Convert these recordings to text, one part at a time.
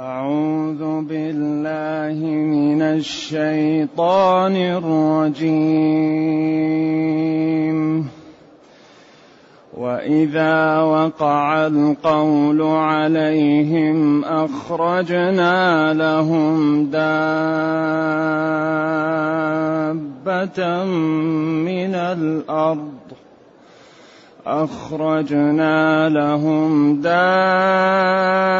أعوذ بالله من الشيطان الرجيم. وإذا وقع القول عليهم أخرجنا لهم دابة من الأرض. أخرجنا لهم دابة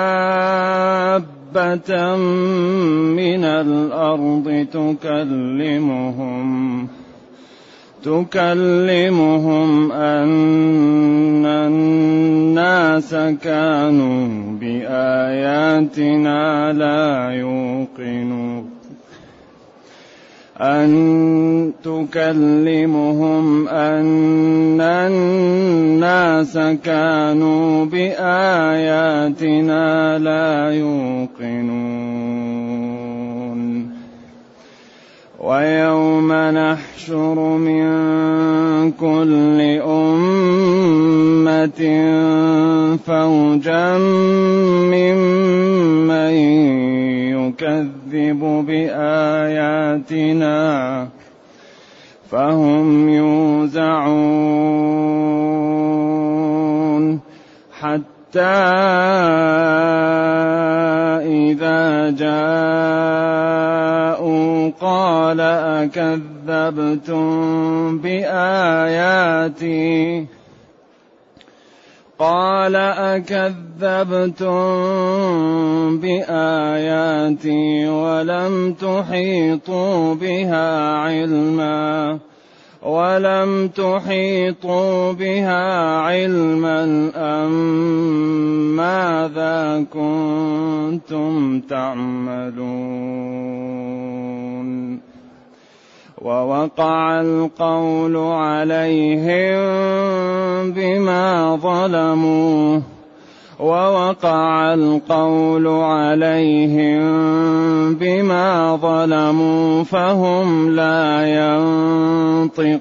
من الأرض تكلمهم تكلمهم أن الناس كانوا بآياتنا لا يوقنون أن تكلمهم أن الناس كانوا بآياتنا لا يوقنون. ويوم نحشر من كل أمة فوجا ممن يكذب بآياتنا فهم يوزعون حتى إذا جاءوا قال أكذبتم بآياتي قال أكذبتم بآياتي ولم تحيطوا بها علما ولم تحيطوا بها علما أم ماذا كنتم تعملون ووقع القول عليهم بما ظلموا ووقع القول عليهم بما ظلموا فهم لا ينطقون.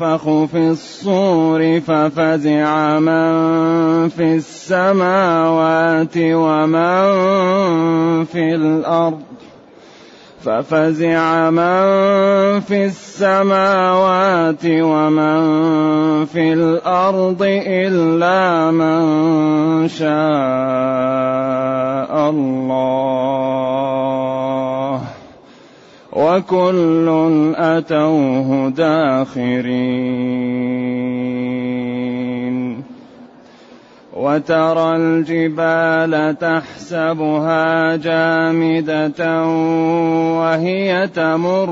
ينفخ في الصور ففزع من في السماوات ومن في الأرض. ففزع من في السماوات ومن في الأرض إلا من شاء الله. وكل أتوه داخرين. وترى الجبال تحسبها جامدة وهي تمر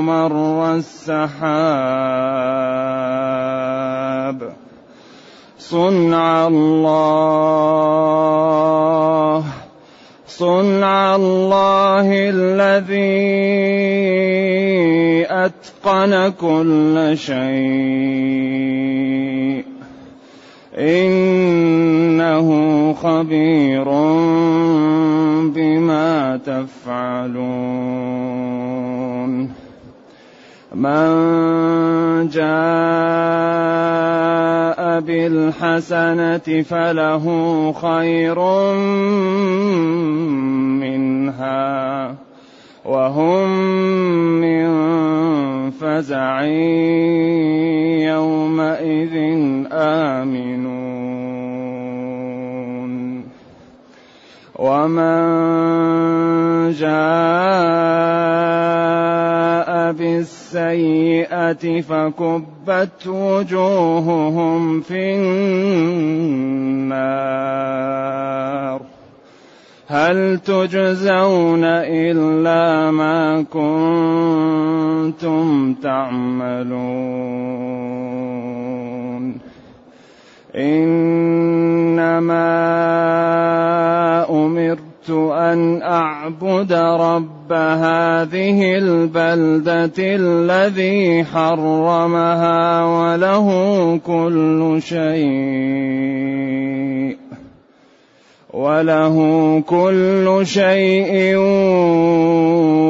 مر السحاب. صنع الله صنع الله الذي أتقن كل شيء. إنه خبير بما تفعلون. من جاء بالحسنة فله خير منها وهم من فزع يومئذ آمنون. ومن جاء بالسيئة فكبت وجوههم في النار. هل تجزون إلا ما كنتم تعملون؟ إنما أمرت أن أعبد رب هذه البلدة الذي حرمها وله كل شيء وله كل شيء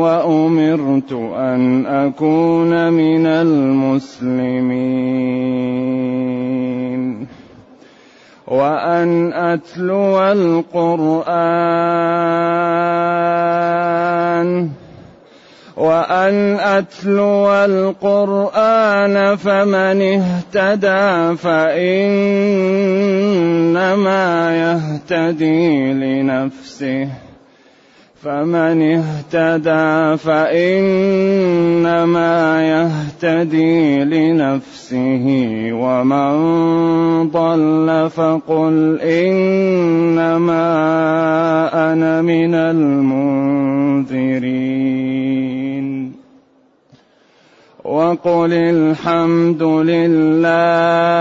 وأمرت أن أكون من المسلمين. وأن أتلو القرآن. وأن أتلو القرآن فمن اهتدى فإنما يهتدي لنفسه. فمن اهتدى فإنما يهتدي لنفسه ومن ضل فقل إنما أنا من المنذرين. وقل الحمد لله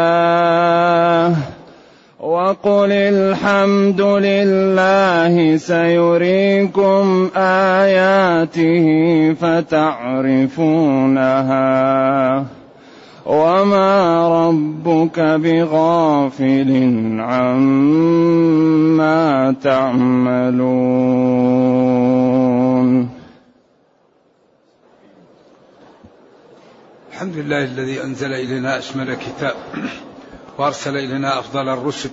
وقل الحمد لله سيريكم آياته فتعرفونها. وما ربك بغافل عما تعملون. الحمد لله الذي أنزل إلينا أشمل كتاب وأرسل إلينا أفضل الرسل.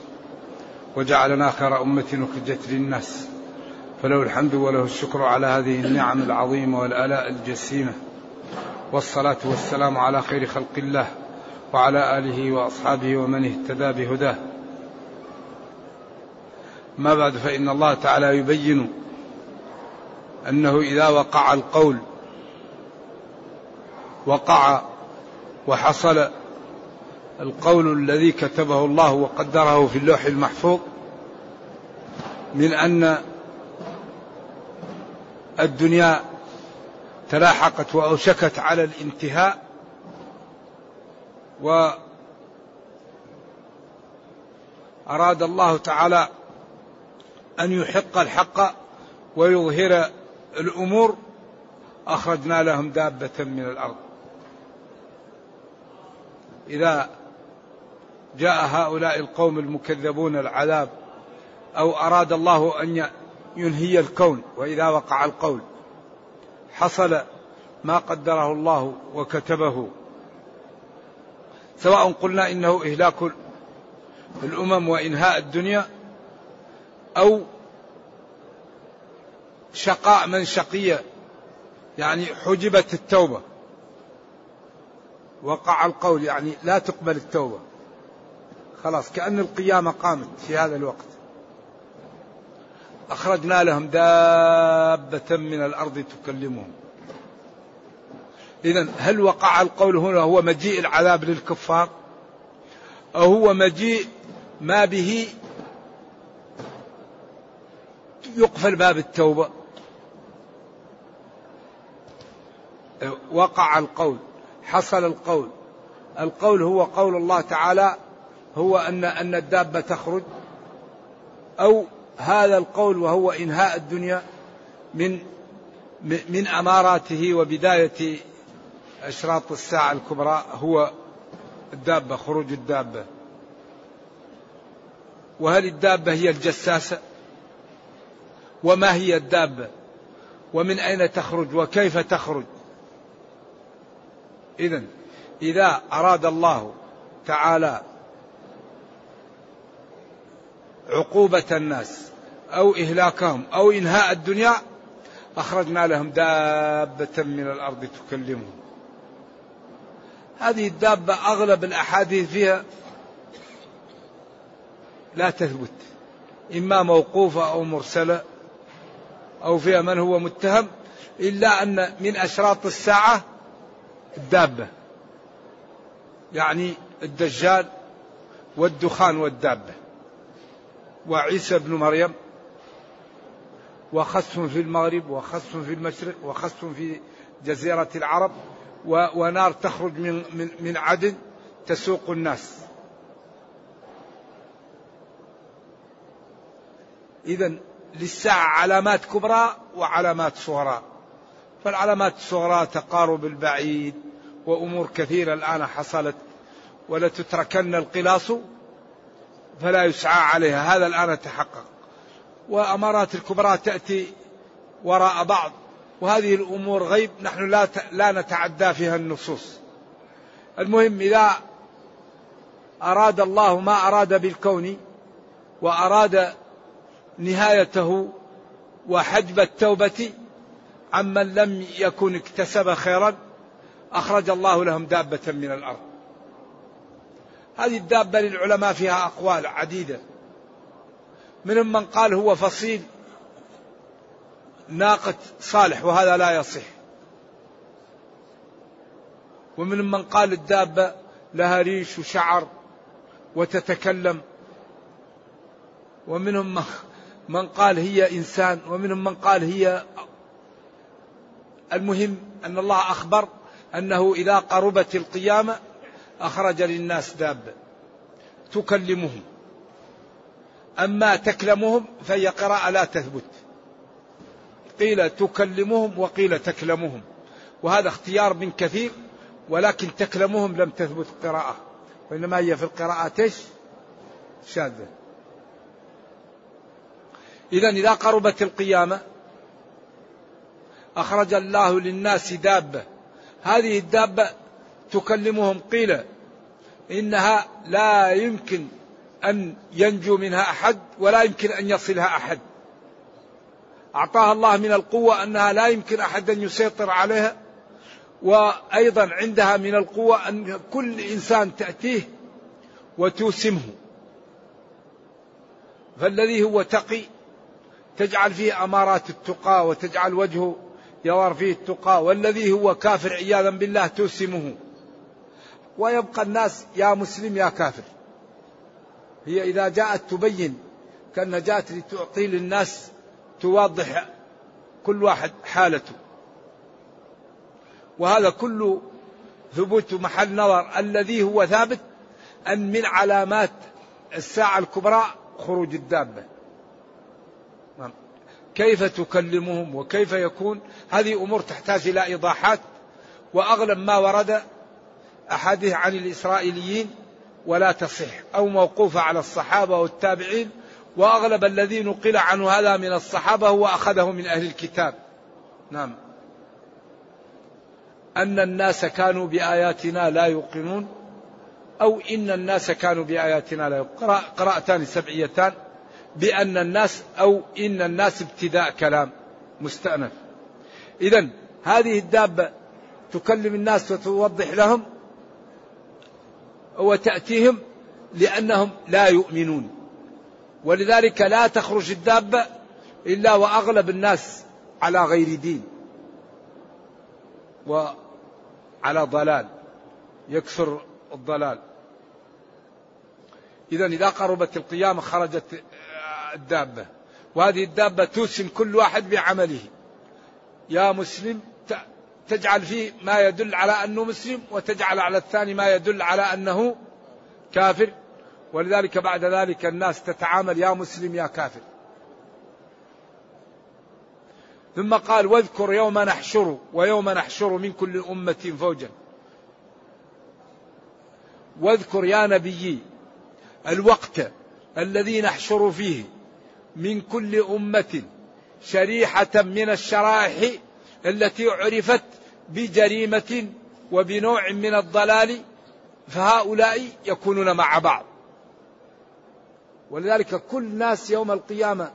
وجعلنا خير أمة أخرجت للناس. فله الحمد وله الشكر على هذه النعم العظيمة والآلاء الجسيمة. والصلاة والسلام على خير خلق الله وعلى آله وأصحابه ومن اهتدى بهداه. ما بعد فإن الله تعالى يبين أنه إذا وقع القول وقع وحصل القول الذي كتبه الله وقدره في اللوح المحفوظ من أن الدنيا تلاحقت وأوشكت على الانتهاء واراد الله تعالى أن يحق الحق ويظهر الأمور أخرجنا لهم دابة من الأرض. إذا جاء هؤلاء القوم المكذبون العذاب أو أراد الله أن ينهي الكون وإذا وقع القول. حصل ما قدره الله وكتبه. سواء قلنا إنه إهلاك الأمم وإنهاء الدنيا أو شقاء من شقي يعني حجبت التوبة. وقع القول يعني لا تقبل التوبة. خلاص كأن القيامة قامت في هذا الوقت. أخرجنا لهم دابة من الأرض تكلمهم. إذا هل وقع القول هنا هو مجيء العذاب للكفار؟ أو هو مجيء ما به يقفل باب التوبة؟ وقع القول حصل القول. القول هو قول الله تعالى هو أن أن الدابة تخرج أو هذا القول وهو إنهاء الدنيا من من أماراته وبداية أشراط الساعة الكبرى هو الدابة خروج الدابة. وهل الدابة هي الجساسة؟ وما هي الدابة؟ ومن أين تخرج؟ وكيف تخرج؟ إذا إذا أراد الله تعالى عقوبة الناس أو إهلاكهم أو إنهاء الدنيا أخرجنا لهم دابة من الأرض تكلمهم. هذه الدابة أغلب الأحاديث فيها لا تثبت إما موقوفة أو مرسلة أو فيها من هو متهم إلا أن من أشراط الساعة الدابة. يعني الدجال والدخان والدابة. وعيسى ابن مريم وخسف في المغرب وخسف في المشرق وخسف في جزيرة العرب ونار تخرج من, من, من عدن تسوق الناس. إذا للساعة علامات كبرى وعلامات صغرى. فالعلامات الصغرى تقارب البعيد وأمور كثيرة الآن حصلت ولتتركن القلاص فلا يسعى عليها. هذا الآن تحقق وأمارات الكبرى تأتي وراء بعض. وهذه الأمور غيب. نحن لا لا نتعدى فيها النصوص. المهم إذا أراد الله ما أراد بالكون وأراد نهايته وحجب التوبة عمن لم يكن اكتسب خيرا أخرج الله لهم دابة من الأرض. هذه الدابة للعلماء فيها أقوال عديدة. منهم من قال هو فصيل ناقة صالح وهذا لا يصح. ومنهم من قال الدابة لها ريش وشعر وتتكلم. ومنهم من قال هي إنسان ومنهم من قال هي المهم أن الله أخبر أنه إذا قربت القيامة أخرج للناس دابة. تكلمهم. أما تكلمهم فهي قراءة لا تثبت. قيل تكلمهم وقيل تكلمهم. وهذا اختيار من كثير ولكن تكلمهم لم تثبت قراءة وإنما هي في القراءات إيش؟ شاذة. إذا إذا قربت القيامة أخرج الله للناس دابة. هذه الدابة تكلمهم قيل إنها لا يمكن أن ينجو منها أحد ولا يمكن أن يصلها أحد. أعطاها الله من القوة أنها لا يمكن أحد أن يسيطر عليها وأيضا عندها من القوة أن كل إنسان تأتيه وتوسمه. فالذي هو تقي تجعل فيه أمارات التقى وتجعل وجهه يظهر فيه التقى والذي هو كافر عياذا بالله توسمه. ويبقى الناس يا مسلم يا كافر. هي إذا جاءت تبين كأنها جاءت لتعطي للناس توضح كل واحد حالته. وهذا كله ثبوت محل نظر. الذي هو ثابت أن من علامات الساعة الكبرى خروج الدابة. كيف تكلمهم وكيف يكون؟ هذه أمور تحتاج إلى إيضاحات. وأغلب ما ورد أحاديث عن الإسرائيليين ولا تصح أو موقوفة على الصحابة والتابعين وأغلب الذي نقل عنه هذا من الصحابة هو أخذه من أهل الكتاب. نعم. أن الناس كانوا بآياتنا لا يوقنون أو إن الناس كانوا بآياتنا لا يوقنون. قراءتان سبعيتان بأن الناس أو إن الناس ابتداء كلام. مستأنف. إذا هذه الدابة تكلم الناس وتوضح لهم وتأتيهم لأنهم لا يؤمنون. ولذلك لا تخرج الدابة إلا وأغلب الناس على غير دين وعلى ضلال يكثر الضلال. إذا إذا قربت القيامة خرجت الدابة وهذه الدابة توسم كل واحد بعمله. يا مسلم تجعل فيه ما يدل على أنه مسلم وتجعل على الثاني ما يدل على أنه كافر. ولذلك بعد ذلك الناس تتعامل يا مسلم يا كافر. ثم قال واذكر يوم نحشر ويوم نحشر من كل أمة فوجا. واذكر يا نبيي الوقت الذي نحشر فيه من كل أمة شريحة من الشرائح التي عرفت بجريمة وبنوع من الضلال فهؤلاء يكونون مع بعض. ولذلك كل الناس يوم القيامة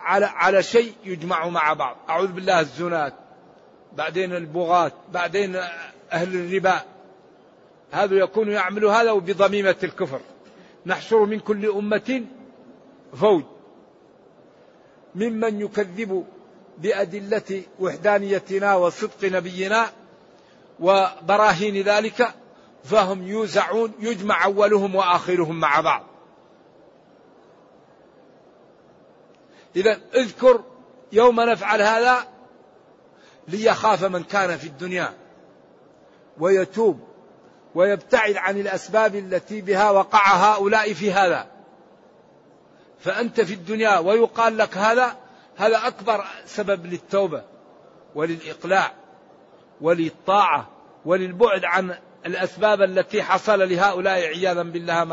على على شيء يجمع مع بعض. أعوذ بالله الزنات بعدين البغاة بعدين أهل الربا. هذا يكون يعمل هذا بضميمة الكفر. نحشر من كل أمة فوج. ممن يكذب بأدلة وحدانيتنا وصدق نبينا وبراهين ذلك فهم يوزعون يجمع أولهم وآخرهم مع بعض. إذا اذكر يوم نفعل هذا ليخاف من كان في الدنيا ويتوب ويبتعد عن الأسباب التي بها وقع هؤلاء في هذا. فأنت في الدنيا ويقال لك هذا هذا أكبر سبب للتوبة وللإقلاع وللطاعة وللبعد عن الأسباب التي حصل لهؤلاء عياذا بالله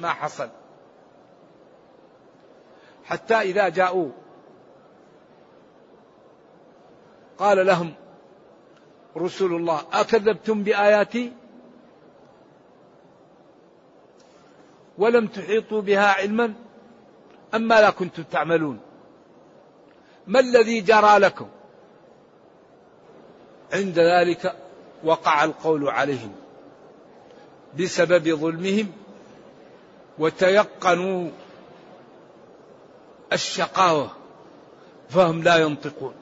ما حصل. حتى إذا جاءوا قال لهم رسول الله أكذبتم بآياتي؟ ولم تحيطوا بها علما؟ أما لا كنتم تعملون؟ ما الذي جرى لكم؟ عند ذلك وقع القول عليهم بسبب ظلمهم وتيقنوا الشقاوة فهم لا ينطقون.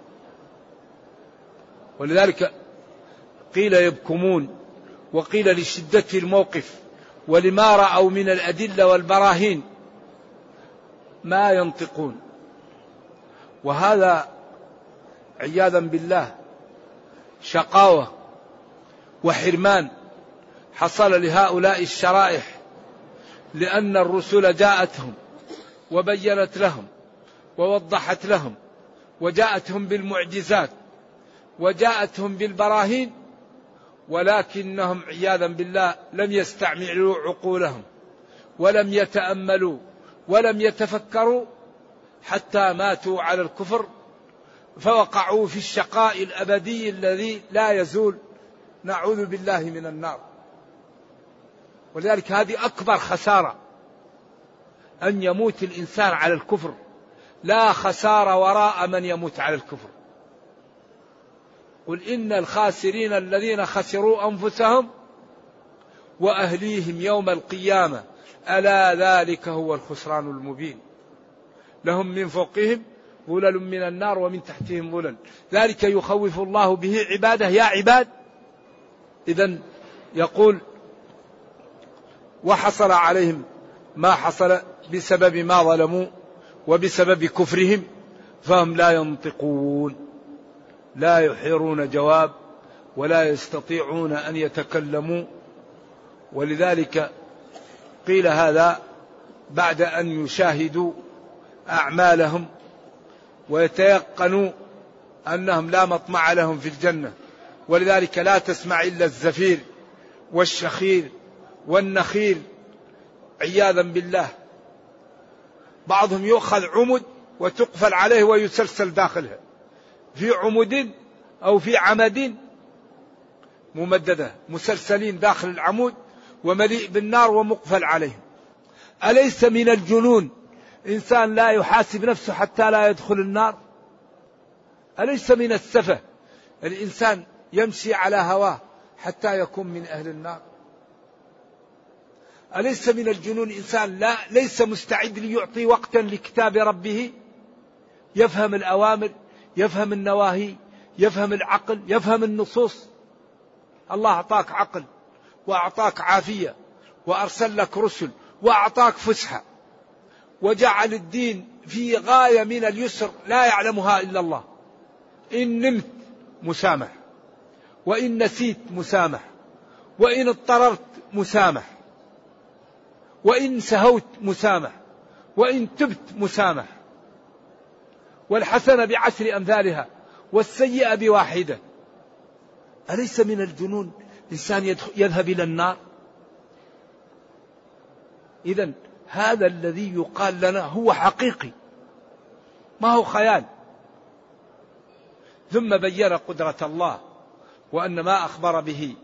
ولذلك قيل يبكمون وقيل لشدة الموقف ولما رأوا من الأدلة والبراهين ما ينطقون. وهذا عياذا بالله شقاوة وحرمان حصل لهؤلاء الشرائح لأن الرسل جاءتهم وبينت لهم ووضحت لهم وجاءتهم بالمعجزات وجاءتهم بالبراهين ولكنهم عياذا بالله لم يستعملوا عقولهم ولم يتأملوا ولم يتفكروا حتى ماتوا على الكفر فوقعوا في الشقاء الأبدي الذي لا يزول. نعوذ بالله من النار. ولذلك هذه أكبر خسارة أن يموت الإنسان على الكفر. لا خساره وراء من يموت على الكفر. قل إن الخاسرين الذين خسروا أنفسهم وأهليهم يوم القيامة ألا ذلك هو الخسران المبين. لهم من فوقهم ظلل من النار ومن تحتهم ظلل. ذلك يخوف الله به عباده. يا عباد إذا يقول وحصل عليهم ما حصل بسبب ما ظلموا وبسبب كفرهم فهم لا ينطقون لا يحيرون جواب ولا يستطيعون أن يتكلموا. ولذلك قيل هذا بعد أن يشاهدوا أعمالهم ويتيقنوا أنهم لا مطمع لهم في الجنة. ولذلك لا تسمع إلا الزفير والشخير والنخيل. عياذا بالله. بعضهم يؤخذ عمد وتقفل عليه ويسلسل داخلها. في عمود أو في عمد ممددة مسلسلين داخل العمود ومليء بالنار ومقفل عليهم. أليس من الجنون إنسان لا يحاسب نفسه حتى لا يدخل النار. أليس من السفة الإنسان يمشي على هواه حتى يكون من أهل النار؟ أليس من الجنون إنسان لا ليس مستعد ليعطي وقتا لكتاب ربه؟ يفهم الأوامر يفهم النواهي يفهم العقل يفهم النصوص. الله أعطاك عقل وأعطاك عافية وأرسل لك رسل وأعطاك فسحة. وجعل الدين في غاية من اليسر لا يعلمها إلا الله. إن نمت مسامح وإن نسيت مسامح وإن اضطررت مسامح وإن سهوت مسامح وإن تبت مسامح. والحسنة بعشر أمثالها والسيئة بواحدة. أليس من الجنون إنسان يذهب إلى النار؟ إذا هذا الذي يقال لنا هو حقيقي. ما هو خيال؟ ثم بين قدرة الله وأن ما أخبر به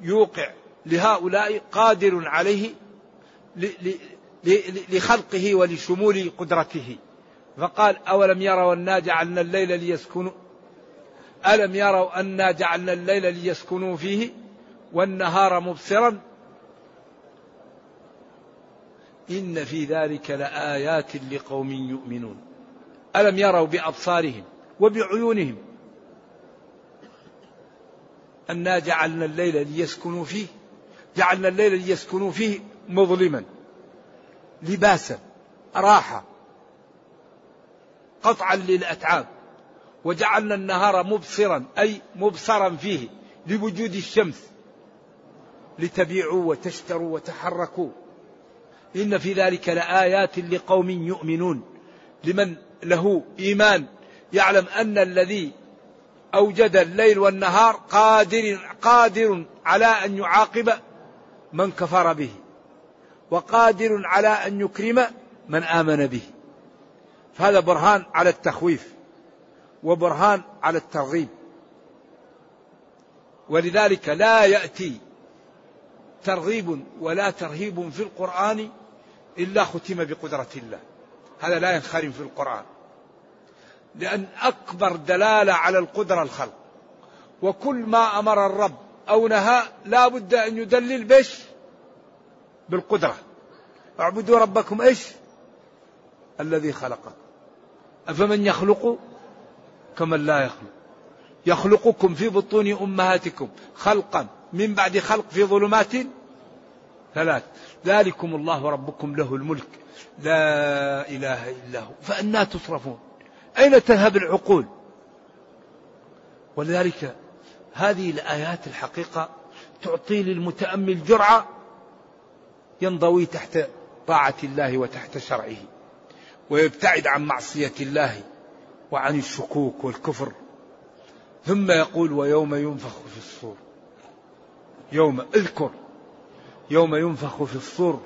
يوقع لهؤلاء قادر عليه لخلقه ولشمول قدرته. فقال أولم يروا أنا جعلنا الليل ليسكنوا؟ ألم يروا أنا جعلنا الليل ليسكنوا فيه والنهار مبصرا؟ إن في ذلك لآيات لقوم يؤمنون. ألم يروا بأبصارهم وبعيونهم أنا جعلنا الليل ليسكنوا فيه جعلنا الليل ليسكنوا فيه مظلما لباسا راحة قطعا للأتعاب وجعلنا النهار مبصرا أي مبصرا فيه لوجود الشمس لتبيعوا وتشتروا وتحركوا. إن في ذلك لآيات لقوم يؤمنون. لمن له إيمان يعلم أن الذي أوجد الليل والنهار قادر قادر على أن يعاقب من كفر به وقادر على أن يكرم من آمن به. فهذا برهان على التخويف وبرهان على الترغيب. ولذلك لا يأتي ترغيب ولا ترهيب في القرآن إلا ختم بقدرة الله. هذا لا ينخرم في القرآن. لأن أكبر دلالة على القدرة الخلق. وكل ما أمر الرب أو نهى لا بد أن يدلل بش بالقدرة. اعبدوا ربكم إيش؟ الذي خلقكم أفمن يخلق؟ كمن لا يخلق. يخلقكم في بطون أمهاتكم خلقا. من بعد خلق في ظلمات ثلاث. ذلكم الله ربكم له الملك. لا إله إلا هو. فأنا تصرفون. أين تذهب العقول؟ ولذلك هذه الآيات الحقيقة تعطي للمتأمل جرعة ينضوي تحت طاعة الله وتحت شرعه ويبتعد عن معصية الله وعن الشكوك والكفر. ثم يقول ويوم ينفخ في الصور يوم أذكر يوم ينفخ في الصور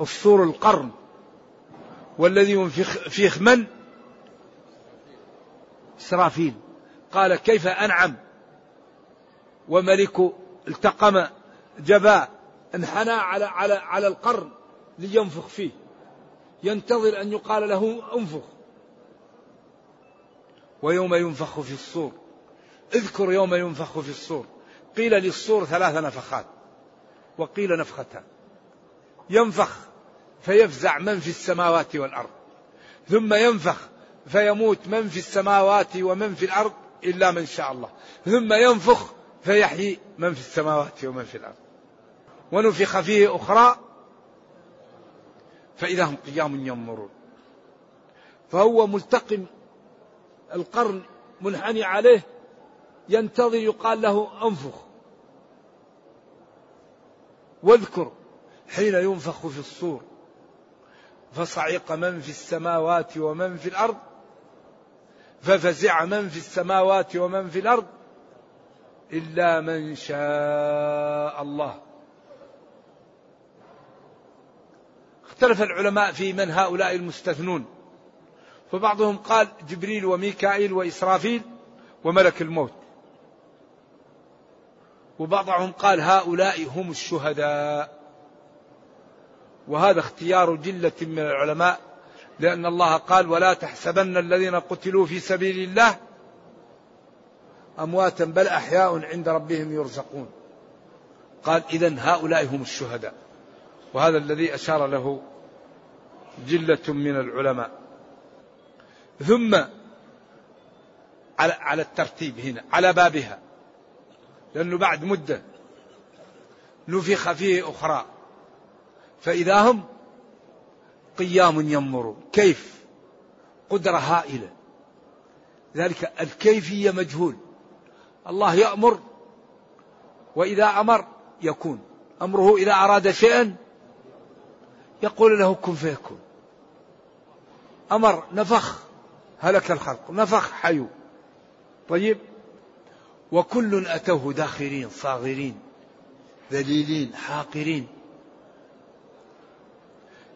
الصور القرن. والذي ينفخ فيه من إسرافيل. قال كيف أنعم؟ وملك التقم جباء انحنى على على على القرن لينفخ فيه. ينتظر أن يقال له انفخ. ويوم ينفخ في الصور. اذكر يوم ينفخ في الصور. قيل للصور ثلاث نفخات وقيل نفختان. ينفخ فيفزع من في السماوات والأرض ثم ينفخ فيموت من في السماوات ومن في الأرض إلا من شاء الله ثم ينفخ فيحيي من في السماوات ومن في الأرض. ونفخ فيه أخرى فإذا هم قيام ينظرون. فهو ملتقم القرن منحني عليه ينتظر يقال له انفخ. واذكر حين ينفخ في الصور فصعق من في السماوات ومن في الأرض ففزع من في السماوات ومن في الأرض إلا من شاء الله. اختلف العلماء في من هؤلاء المستثنون فبعضهم قال جبريل وميكائيل وإسرافيل وملك الموت. وبعضهم قال هؤلاء هم الشهداء. وهذا اختيار جلة من العلماء لأن الله قال ولا تحسبن الذين قتلوا في سبيل الله أمواتا بل أحياء عند ربهم يرزقون. قال إذا هؤلاء هم الشهداء. وهذا الذي أشار له جلة من العلماء. ثم على الترتيب هنا على بابها. لأنه بعد مدة نفخ فيه أخرى. فإذا هم قيام ينظرون كيف؟ قدرة هائلة. ذلك الكيفية مجهول. الله يأمر وإذا أمر يكون. أمره إذا أراد شيئا يقول له كن فيكون. أمر نفخ هلك الخلق. نفخ حيو. طيب؟ وكل أتوه داخرين صاغرين ذليلين حاقرين.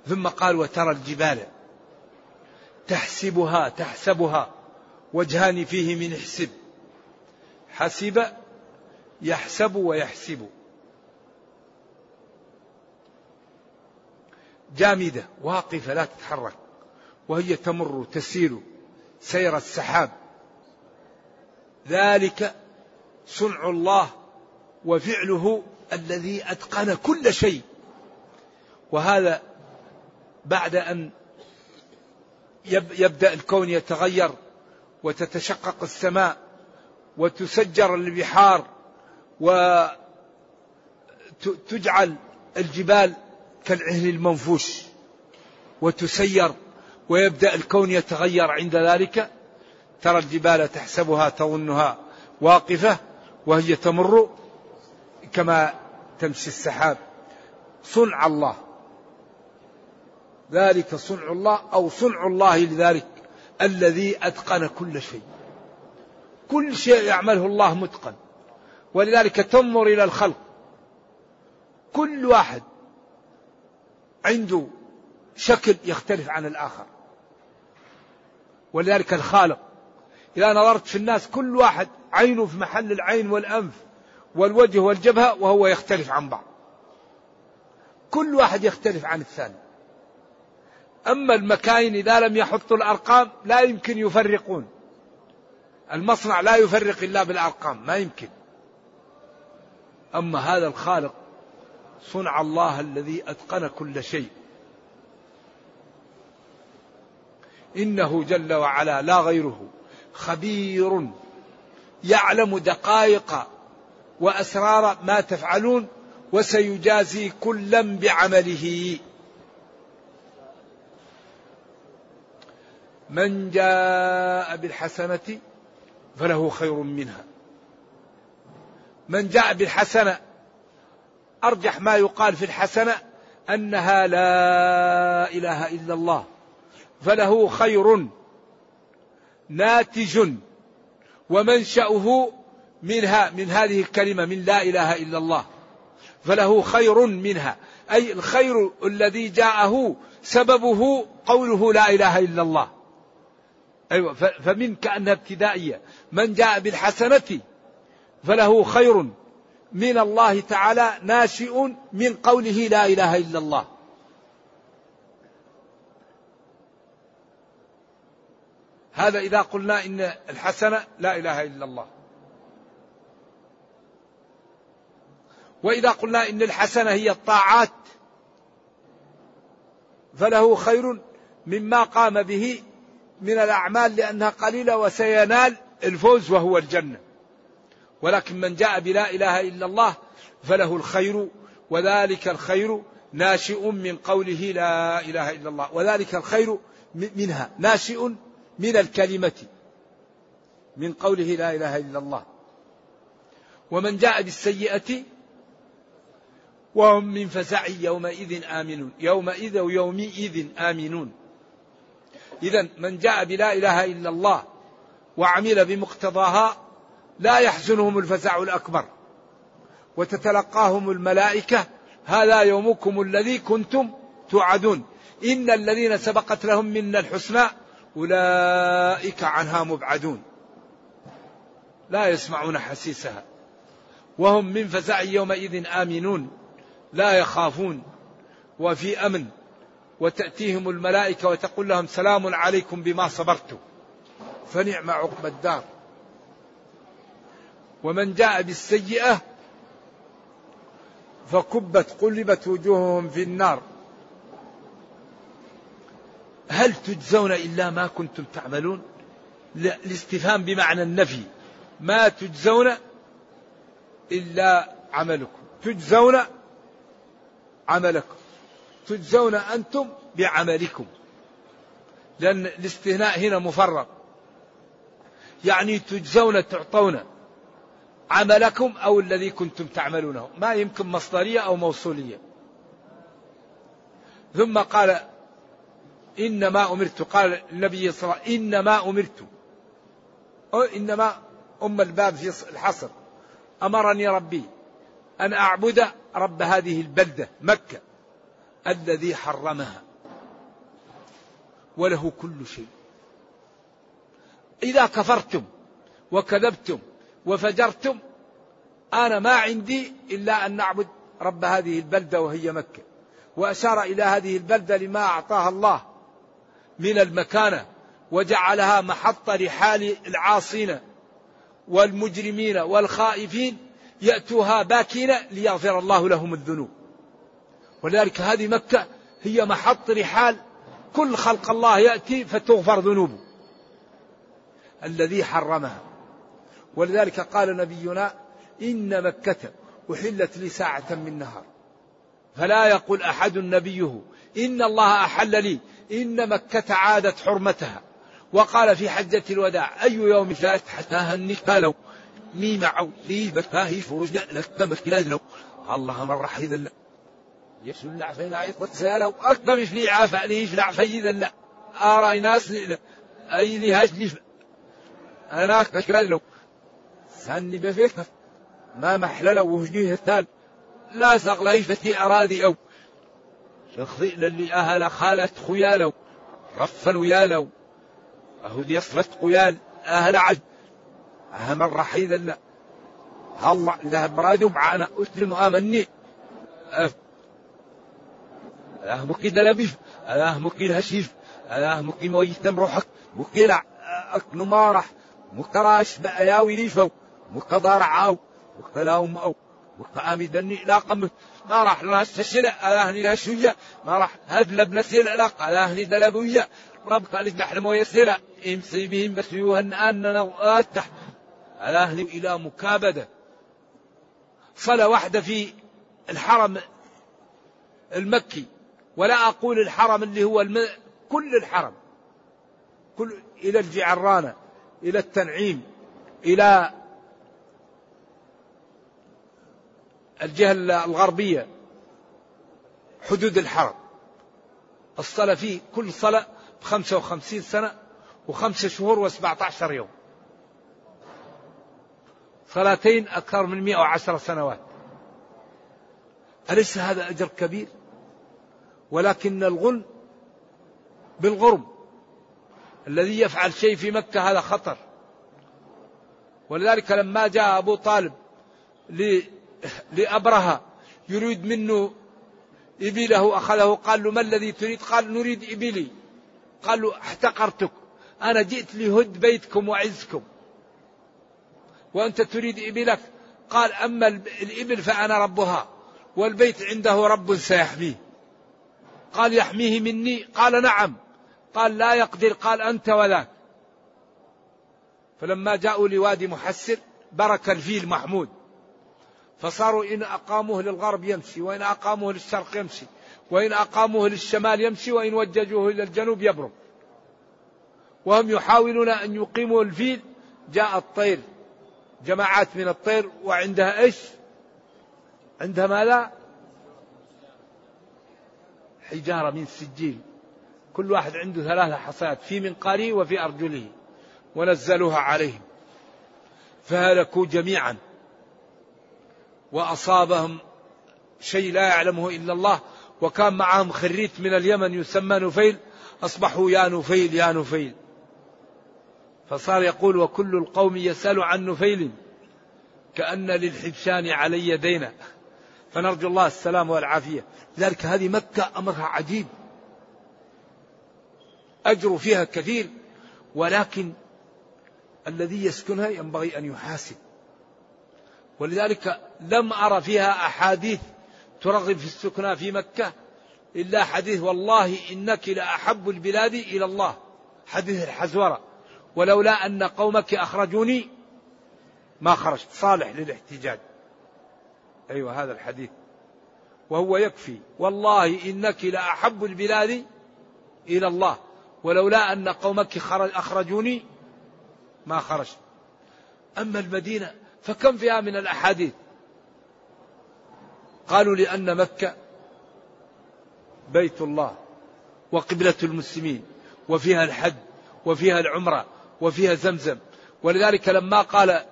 ثم قال وترى الجبال تحسبها تحسبها وجهان فيه من حسب. حسب يحسب ويحسب. جامدة واقفة لا تتحرك. وهي تمر تسير سير السحاب. ذلك صنع الله وفعله الذي أتقن كل شيء. وهذا بعد أن يبدأ الكون يتغير وتتشقق السماء وتسجر البحار وتجعل الجبال كالعهن المنفوش وتسير ويبدأ الكون يتغير. عند ذلك ترى الجبال تحسبها تظنها واقفة وهي تمر كما تمشي السحاب. صنع الله. ذلك صنع الله أو صنع الله لذلك الذي أتقن كل شيء. كل شيء يعمله الله متقن. ولذلك تنظر إلى الخلق. كل واحد عنده شكل يختلف عن الآخر. ولذلك الخالق إذا نظرت في الناس كل واحد عينه في محل العين والأنف والوجه والجبهة وهو يختلف عن بعض. كل واحد يختلف عن الثاني. أما المكاين إذا لم يحطوا الأرقام لا يمكن يفرقون. المصنع لا يفرق إلا بالأرقام ما يمكن. أما هذا الخالق صنع الله الذي أتقن كل شيء. إنه جل وعلا لا غيره. خبير يعلم دقائق وأسرار ما تفعلون وسيجازي كلا بعمله. من جاء بالحسنة فله خير منها. من جاء بالحسنة أرجح ما يقال في الحسنة أنها لا إله إلا الله فله خير ناتج ومنشأه منها من هذه الكلمة من لا إله إلا الله. فله خير منها. أي الخير الذي جاءه سببه قوله لا إله إلا الله. أيوة فمن كأنها ابتدائية من جاء بالحسنة فله خير من الله تعالى ناشئ من قوله لا إله إلا الله. هذا إذا قلنا إن الحسنة لا إله إلا الله. وإذا قلنا إن الحسنة هي الطاعات فله خير مما قام به من الأعمال لأنها قليلة وسينال الفوز وهو الجنة. ولكن من جاء بلا إله إلا الله فله الخير وذلك الخير ناشئ من قوله لا إله إلا الله وذلك الخير منها ناشئ من الكلمة من قوله لا إله إلا الله. ومن جاء بالسيئة وهم من فزع يومئذ آمنون. يومئذ ويومئذ آمنون. إذا من جاء بلا إله إلا الله وعمل بمقتضاها لا يحزنهم الفزع الأكبر. وتتلقاهم الملائكة هذا يومكم الذي كنتم توعدون. إن الذين سبقت لهم منا الحسنى أولئك عنها مبعدون. لا يسمعون حسيسها. وهم من فزع يومئذ آمنون لا يخافون وفي أمن وتأتيهم الملائكة وتقول لهم سلام عليكم بما صبرتم. فنعم عقب الدار. ومن جاء بالسيئة فكبت قلبت وجوههم في النار. هل تجزون إلا ما كنتم تعملون؟ الاستفهام بمعنى النفي. ما تجزون إلا عملكم. تجزون عملكم. تجزون أنتم بعملكم. لأن الاستثناء هنا مفرغ يعني تجزون تعطون عملكم أو الذي كنتم تعملونه. ما يمكن مصدرية أو موصولية. ثم قال إنما أمرت. قال النبي صلى الله عليه وسلم إنما أمرت. أو إنما أم الباب في الحصر. أمرني ربي أن أعبد رب هذه البلدة مكة الذي حرمها. وله كل شيء. إذا كفرتم وكذبتم وفجرتم أنا ما عندي إلا أن نعبد رب هذه البلدة وهي مكة. وأشار إلى هذه البلدة لما أعطاها الله. من المكانة وجعلها محط رحال العاصين والمجرمين والخائفين يأتوها باكين ليغفر الله لهم الذنوب. ولذلك هذه مكة هي محط رحال كل خلق الله يأتي فتغفر ذنوبه الذي حرمها. ولذلك قال نبينا إن مكة أحلت لي ساعة من نهار. فلا يقول أحد نبيه إن الله أحل لي إن مكة عادت حرمتها. وقال في حجة الوداع أي يوم فتحتها النكالو مي معو لي بكاهي فرجنا لك مكلا الله مرة حيث يشلع في العيط وتسالوا أكبر في عافا لي يشلع فيذا لا أرى ناس أي لي هاش أنا أكبر ساني بفكر ما محلل وجهه الثال. لا سغلي فتي أراضي أو. للي أهل خالت خيالو رفا ويالو أهو دي يصفت قيال أهل عج أهم الرحيل لا الله. ذهب رادو معنا أسلم آمني أه مكيد لبيف. أه مكيد هشيف. أه مكيد ويتم روحك. مكيد أكل مارح مكراش بأياوي ليفو مكضار عاو. مكلاوم أو. وقامي دني لا قمت. ما راح لا استشرع على أهلي لا شوية. ما راح هدل ابن سير لا على أهلي دلبوية رب قال نحن ويسير امسي بهم بس يوهن أننا أتح على أهلي إلى مكابدة. صلاة واحدة في الحرم المكي ولا أقول الحرم اللي هو الم... كل الحرم. كل إلى الجعرانة إلى التنعيم إلى الجهة الغربية حدود الحرم. الصلاة فيه كل صلاة بخمسة وخمسين سنة وخمسة شهور وسبعة عشر يوم. صلاتين أكثر من مئة وعشر سنوات. أليس هذا أجر كبير؟ ولكن الغل بالغرم الذي يفعل شيء في مكة هذا خطر. ولذلك لما جاء أبو طالب لأبرهة يريد منه إبله أخذه قال له ما الذي تريد؟ قال نريد إبلي. قال له احتقرتك. أنا جئت لهد بيتكم وعزكم. وأنت تريد إبلك. قال أما الإبل فأنا ربها. والبيت عنده رب سيحميه. قال يحميه مني؟ قال نعم. قال لا يقدر. قال أنت وذاك. فلما جاءوا لوادي محسر برك الفيل محمود. فصاروا إن أقاموه للغرب يمشي وإن أقاموه للشرق يمشي وإن أقاموه للشمال يمشي وإن وججوه إلى الجنوب يبرم. وهم يحاولون أن يقيموا الفيل. جاء الطير جماعات من الطير وعندها إيش؟ عندها ماذا؟ حجارة من سجيل. كل واحد عنده ثلاثة حصيات في منقاره وفي أرجله ونزلوها عليهم. فهلكوا جميعا. وأصابهم شيء لا يعلمه إلا الله. وكان معهم خريت من اليمن يسمى نفيل أصبحوا يا نفيل يا نفيل فصار يقول وكل القوم يسأل عن نفيل كأن للحبشان علي دينا. فنرجو الله السلام والعافية. لذلك هذه مكة أمرها عجيب. أجر فيها كثير. ولكن الذي يسكنها ينبغي أن يحاسب. ولذلك لم أرى فيها أحاديث ترغب في السكنى في مكة إلا حديث والله إنك لأحب البلاد إلى الله. حديث الحزورة. ولولا أن قومك أخرجوني ما خرجت. صالح للاحتجاج. أيوة هذا الحديث. وهو يكفي. والله إنك لأحب البلاد إلى الله. ولولا أن قومك خرج أخرجوني ما خرجت. أما المدينة فكم فيها من الأحاديث؟ قالوا لأن مكة بيت الله وقبلة المسلمين وفيها الحج وفيها العمرة وفيها زمزم. ولذلك لما قال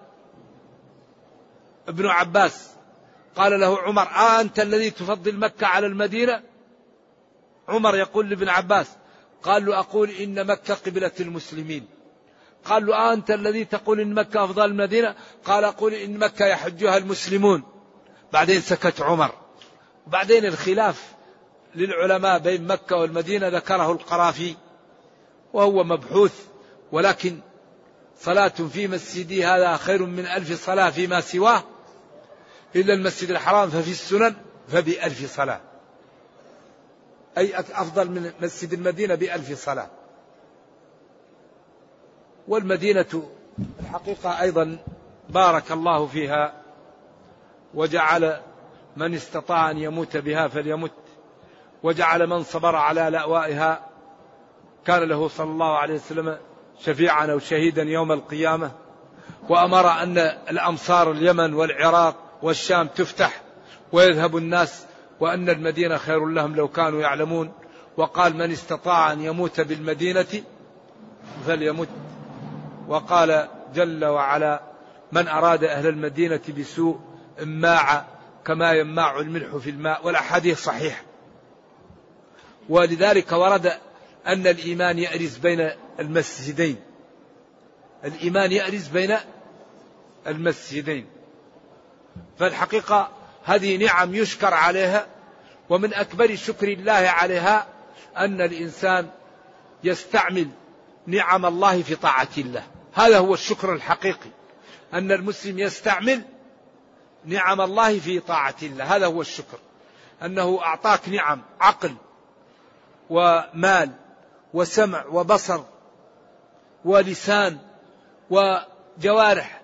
ابن عباس قال له عمر آه أنت الذي تفضل مكة على المدينة؟ عمر يقول لابن عباس قال له أقول إن مكة قبلة المسلمين. قال له أنت الذي تقول إن مكة أفضل المدينة؟ قال أقول إن مكة يحجها المسلمون. بعدين سكت عمر. بعدين الخلاف للعلماء بين مكة والمدينة ذكره القرافي وهو مبحوث. ولكن صلاة في مسجدي هذا خير من ألف صلاة فيما سواه. إلا المسجد الحرام ففي السنن فبألف صلاة. أي أفضل من مسجد المدينة بألف صلاة. والمدينة الحقيقة أيضا بارك الله فيها وجعل من استطاع أن يموت بها فليمت وجعل من صبر على لأوائها كان له صلى الله عليه وسلم شفيعا أو شهيدا يوم القيامة وأمر أن الأمصار اليمن والعراق والشام تفتح ويذهب الناس وأن المدينة خير لهم لو كانوا يعلمون وقال من استطاع أن يموت بالمدينة فليمت. وقال جل وعلا من أراد أهل المدينة بسوء اماع كما يماع الملح في الماء. والأحاديث صحيحة. ولذلك ورد أن الإيمان يأرز بين المسجدين. الإيمان يأرز بين المسجدين. فالحقيقة هذه نعم يشكر عليها ومن أكبر شكر الله عليها أن الإنسان يستعمل نعم الله في طاعة الله. هذا هو الشكر الحقيقي أن المسلم يستعمل نعم الله في طاعة الله هذا هو الشكر. أنه أعطاك نعم عقل ومال وسمع وبصر ولسان وجوارح.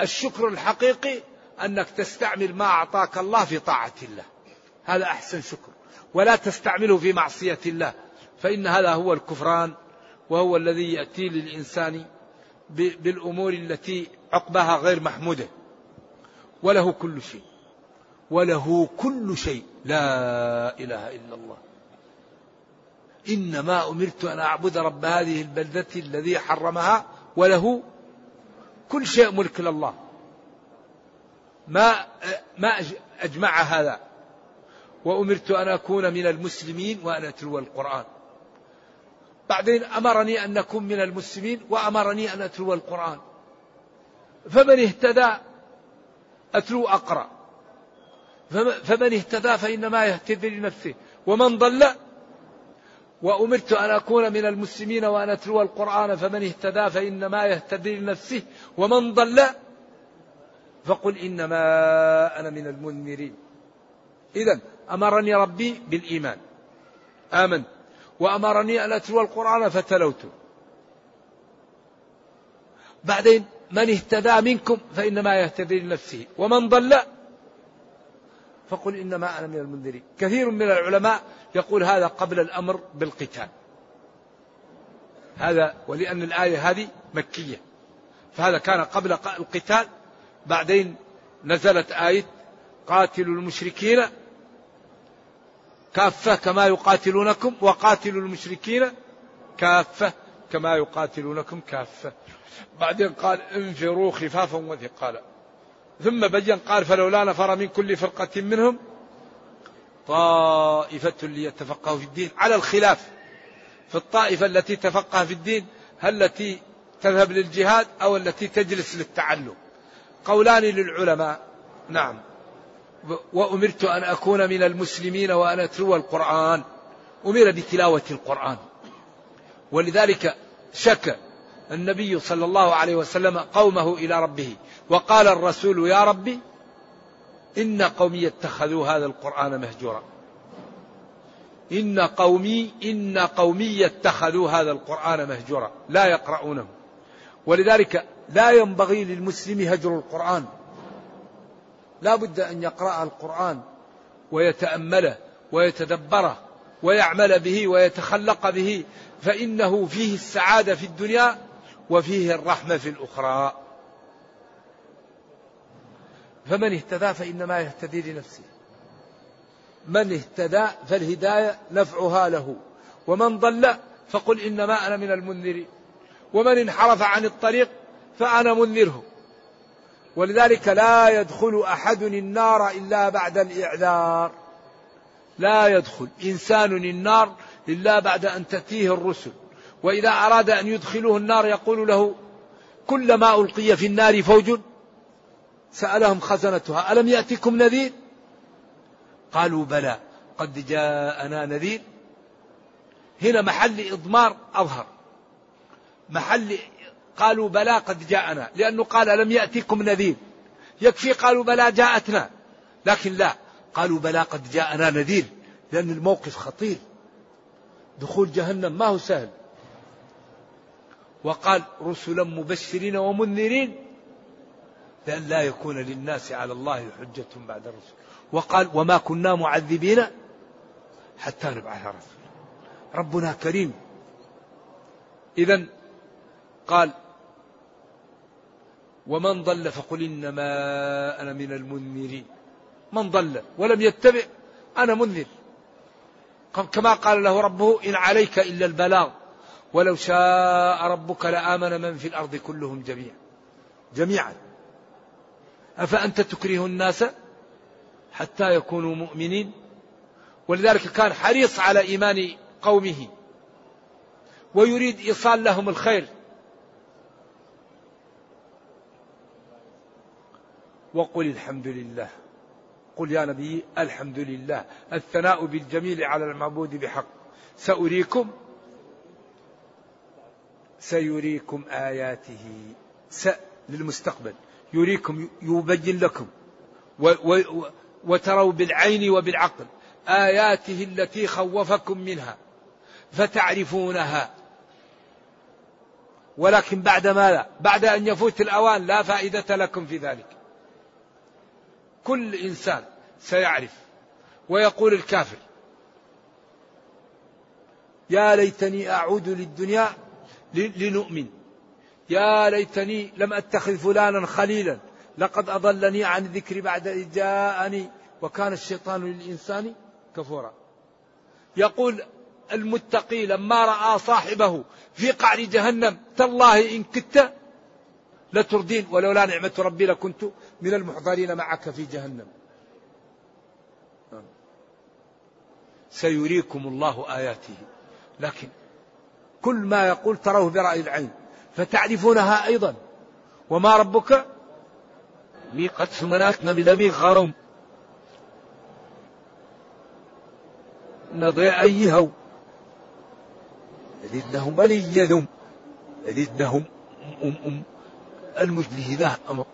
الشكر الحقيقي أنك تستعمل ما أعطاك الله في طاعة الله. هذا أحسن شكر. ولا تستعمله في معصية الله فإن هذا هو الكفران وهو الذي يأتي للإنسان بالأمور التي عقبها غير محمودة. وله كل شيء. وله كل شيء. لا إله إلا الله. إنما أمرت أن أعبد رب هذه البلدة الذي حرمها وله كل شيء ملك لله. ما ما أجمع هذا. وأمرت أن أكون من المسلمين وأن أتلو القرآن. بعدين أمرني أن نكون من المسلمين وأمرني أن أتلو القرآن. فمن اهتدى أتلو أقرأ. فمن اهتدى فإنما يهتدي لنفسه. ومن ضل وأمرت أن أكون من المسلمين وأن أتلو القرآن فمن اهتدى فإنما يهتدي لنفسه. ومن ضل فقل إنما أنا من المنذرين. إذا أمرني ربي بالإيمان. آمنت وأمرني أن أتلو القرآن فتلوته. بعدين من اهتدى منكم فإنما يهتدي لنفسه. ومن ضل فقل إنما أنا من المنذرين. كثير من العلماء يقول هذا قبل الأمر بالقتال. هذا ولأن الآية هذه مكية. فهذا كان قبل القتال. بعدين نزلت آية قاتلوا المشركين كافة كما يقاتلونكم وقاتلوا المشركين كافة كما يقاتلونكم كافة. بعدين قال انفروا خفافا وثقالا. ثم بين قال فلولا نفر من كل فرقة منهم طائفة ليتفقهوا في الدين. على الخلاف في الطائفة التي تفقه في الدين هل التي تذهب للجهاد أو التي تجلس للتعلم؟ قولان للعلماء. نعم. وأمرت أن أكون من المسلمين وأن أتلو القرآن. أمر بتلاوة القرآن. ولذلك شك النبي صلى الله عليه وسلم قومه إلى ربه. وقال الرسول يا ربي إن قومي اتخذوا هذا القرآن مهجورا. إن قومي إن قومي اتخذوا هذا القرآن مهجورا. لا يقرؤونه. ولذلك لا ينبغي للمسلم هجر القرآن. لا بد أن يقرأ القرآن ويتأمله ويتدبره ويعمل به ويتخلق به فإنه فيه السعادة في الدنيا وفيه الرحمة في الأخرى. فمن اهتدى فإنما يهتدي لنفسه. من اهتدى فالهداية نفعها له. ومن ضل فقل إنما أنا من المنذرين. ومن انحرف عن الطريق فأنا منذره. ولذلك لا يدخل أحد النار إلا بعد الإعذار. لا يدخل إنسان النار إلا بعد أن تأتيه الرسل. وإذا أراد أن يدخله النار يقول له كلما ألقي في النار فوج سألهم خزنتها ألم يأتكم نذير؟ قالوا بلى قد جاءنا نذير. هنا محل إضمار أظهر. محل قالوا بلى قد جاءنا لأنه قال ألم يأتكم نذير. يكفي قالوا بلى جاءتنا لكن لا قالوا بلى قد جاءنا نذير لأن الموقف خطير. دخول جهنم ما هو سهل. وقال رسلا مبشرين ومنذرين لأن لا يكون للناس على الله حجة بعد الرسل. وقال وما كنا معذبين حتى نبعث رسولا ربنا كريم. إذا قال ومن ضل فقل إنما أنا من المنذرين. من ضل ولم يتبع أنا منذر. كما قال له ربه إن عليك إلا البلاغ ولو شاء ربك لآمن من في الأرض كلهم جميعا. جميعا. أفأنت تكره الناس حتى يكونوا مؤمنين؟ ولذلك كان حريص على إيمان قومه. ويريد إيصال لهم الخير. وقل الحمد لله. قل يا نبي الحمد لله. الثناء بالجميل على المعبود بحق. سأريكم سيريكم آياته. س للمستقبل. يريكم يبين لكم. و و وتروا بالعين وبالعقل آياته التي خوفكم منها فتعرفونها. ولكن بعد ماذا؟ بعد أن يفوت الأوان لا فائدة لكم في ذلك. كل إنسان سيعرف ويقول الكافر يا ليتني أعود للدنيا لنؤمن يا ليتني لم أتخذ فلانا خليلا لقد أضلني عن الذكر بعد إذ جاءني وكان الشيطان للإنسان كفورا. يقول المتقي لما رأى صاحبه في قعر جهنم تالله إن كدت لتردين ولولا نعمة ربي لكنت من المحضرين معك في جهنم. سيريكم الله آياته. لكن كل ما يقول تروه برأي العين. فتعرفونها أيضا. وما ربك قد سمناتنا بذبي غرم. نضيع أيها لذنهم بليدهم لذنهم أم أم المجده ذا أمر.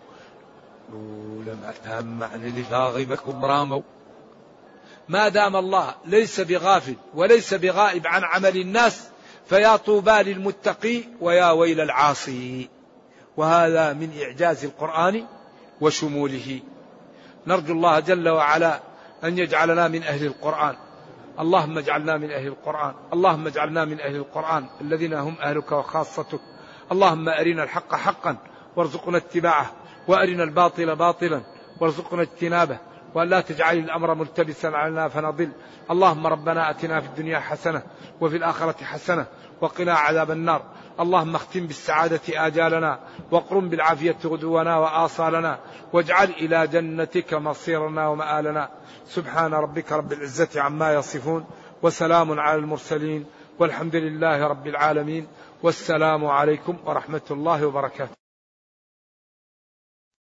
لم أتهم معنى لشاغبكم راموا. ما دام الله ليس بغافل وليس بغائب عن عمل الناس فيا طوبى للمتقي ويا ويل العاصي. وهذا من إعجاز القرآن وشموله. نرجو الله جل وعلا أن يجعلنا من أهل القرآن. اللهم اجعلنا من أهل القرآن. اللهم اجعلنا من أهل القرآن الذين هم أهلك وخاصتك. اللهم أرنا الحق حقا وارزقنا اتباعه. وأرنا الباطل باطلا وارزقنا اجتنابه وأن لا تجعل الأمر ملتبسا علينا فنضل. اللهم ربنا أتنا في الدنيا حسنة وفي الآخرة حسنة وقنا عذاب النار. اللهم اختم بالسعادة آجالنا واقرم بالعافية غدونا وآصالنا واجعل إلى جنتك مصيرنا ومآلنا. سبحان ربك رب العزة عما يصفون وسلام على المرسلين والحمد لله رب العالمين. والسلام عليكم ورحمة الله وبركاته.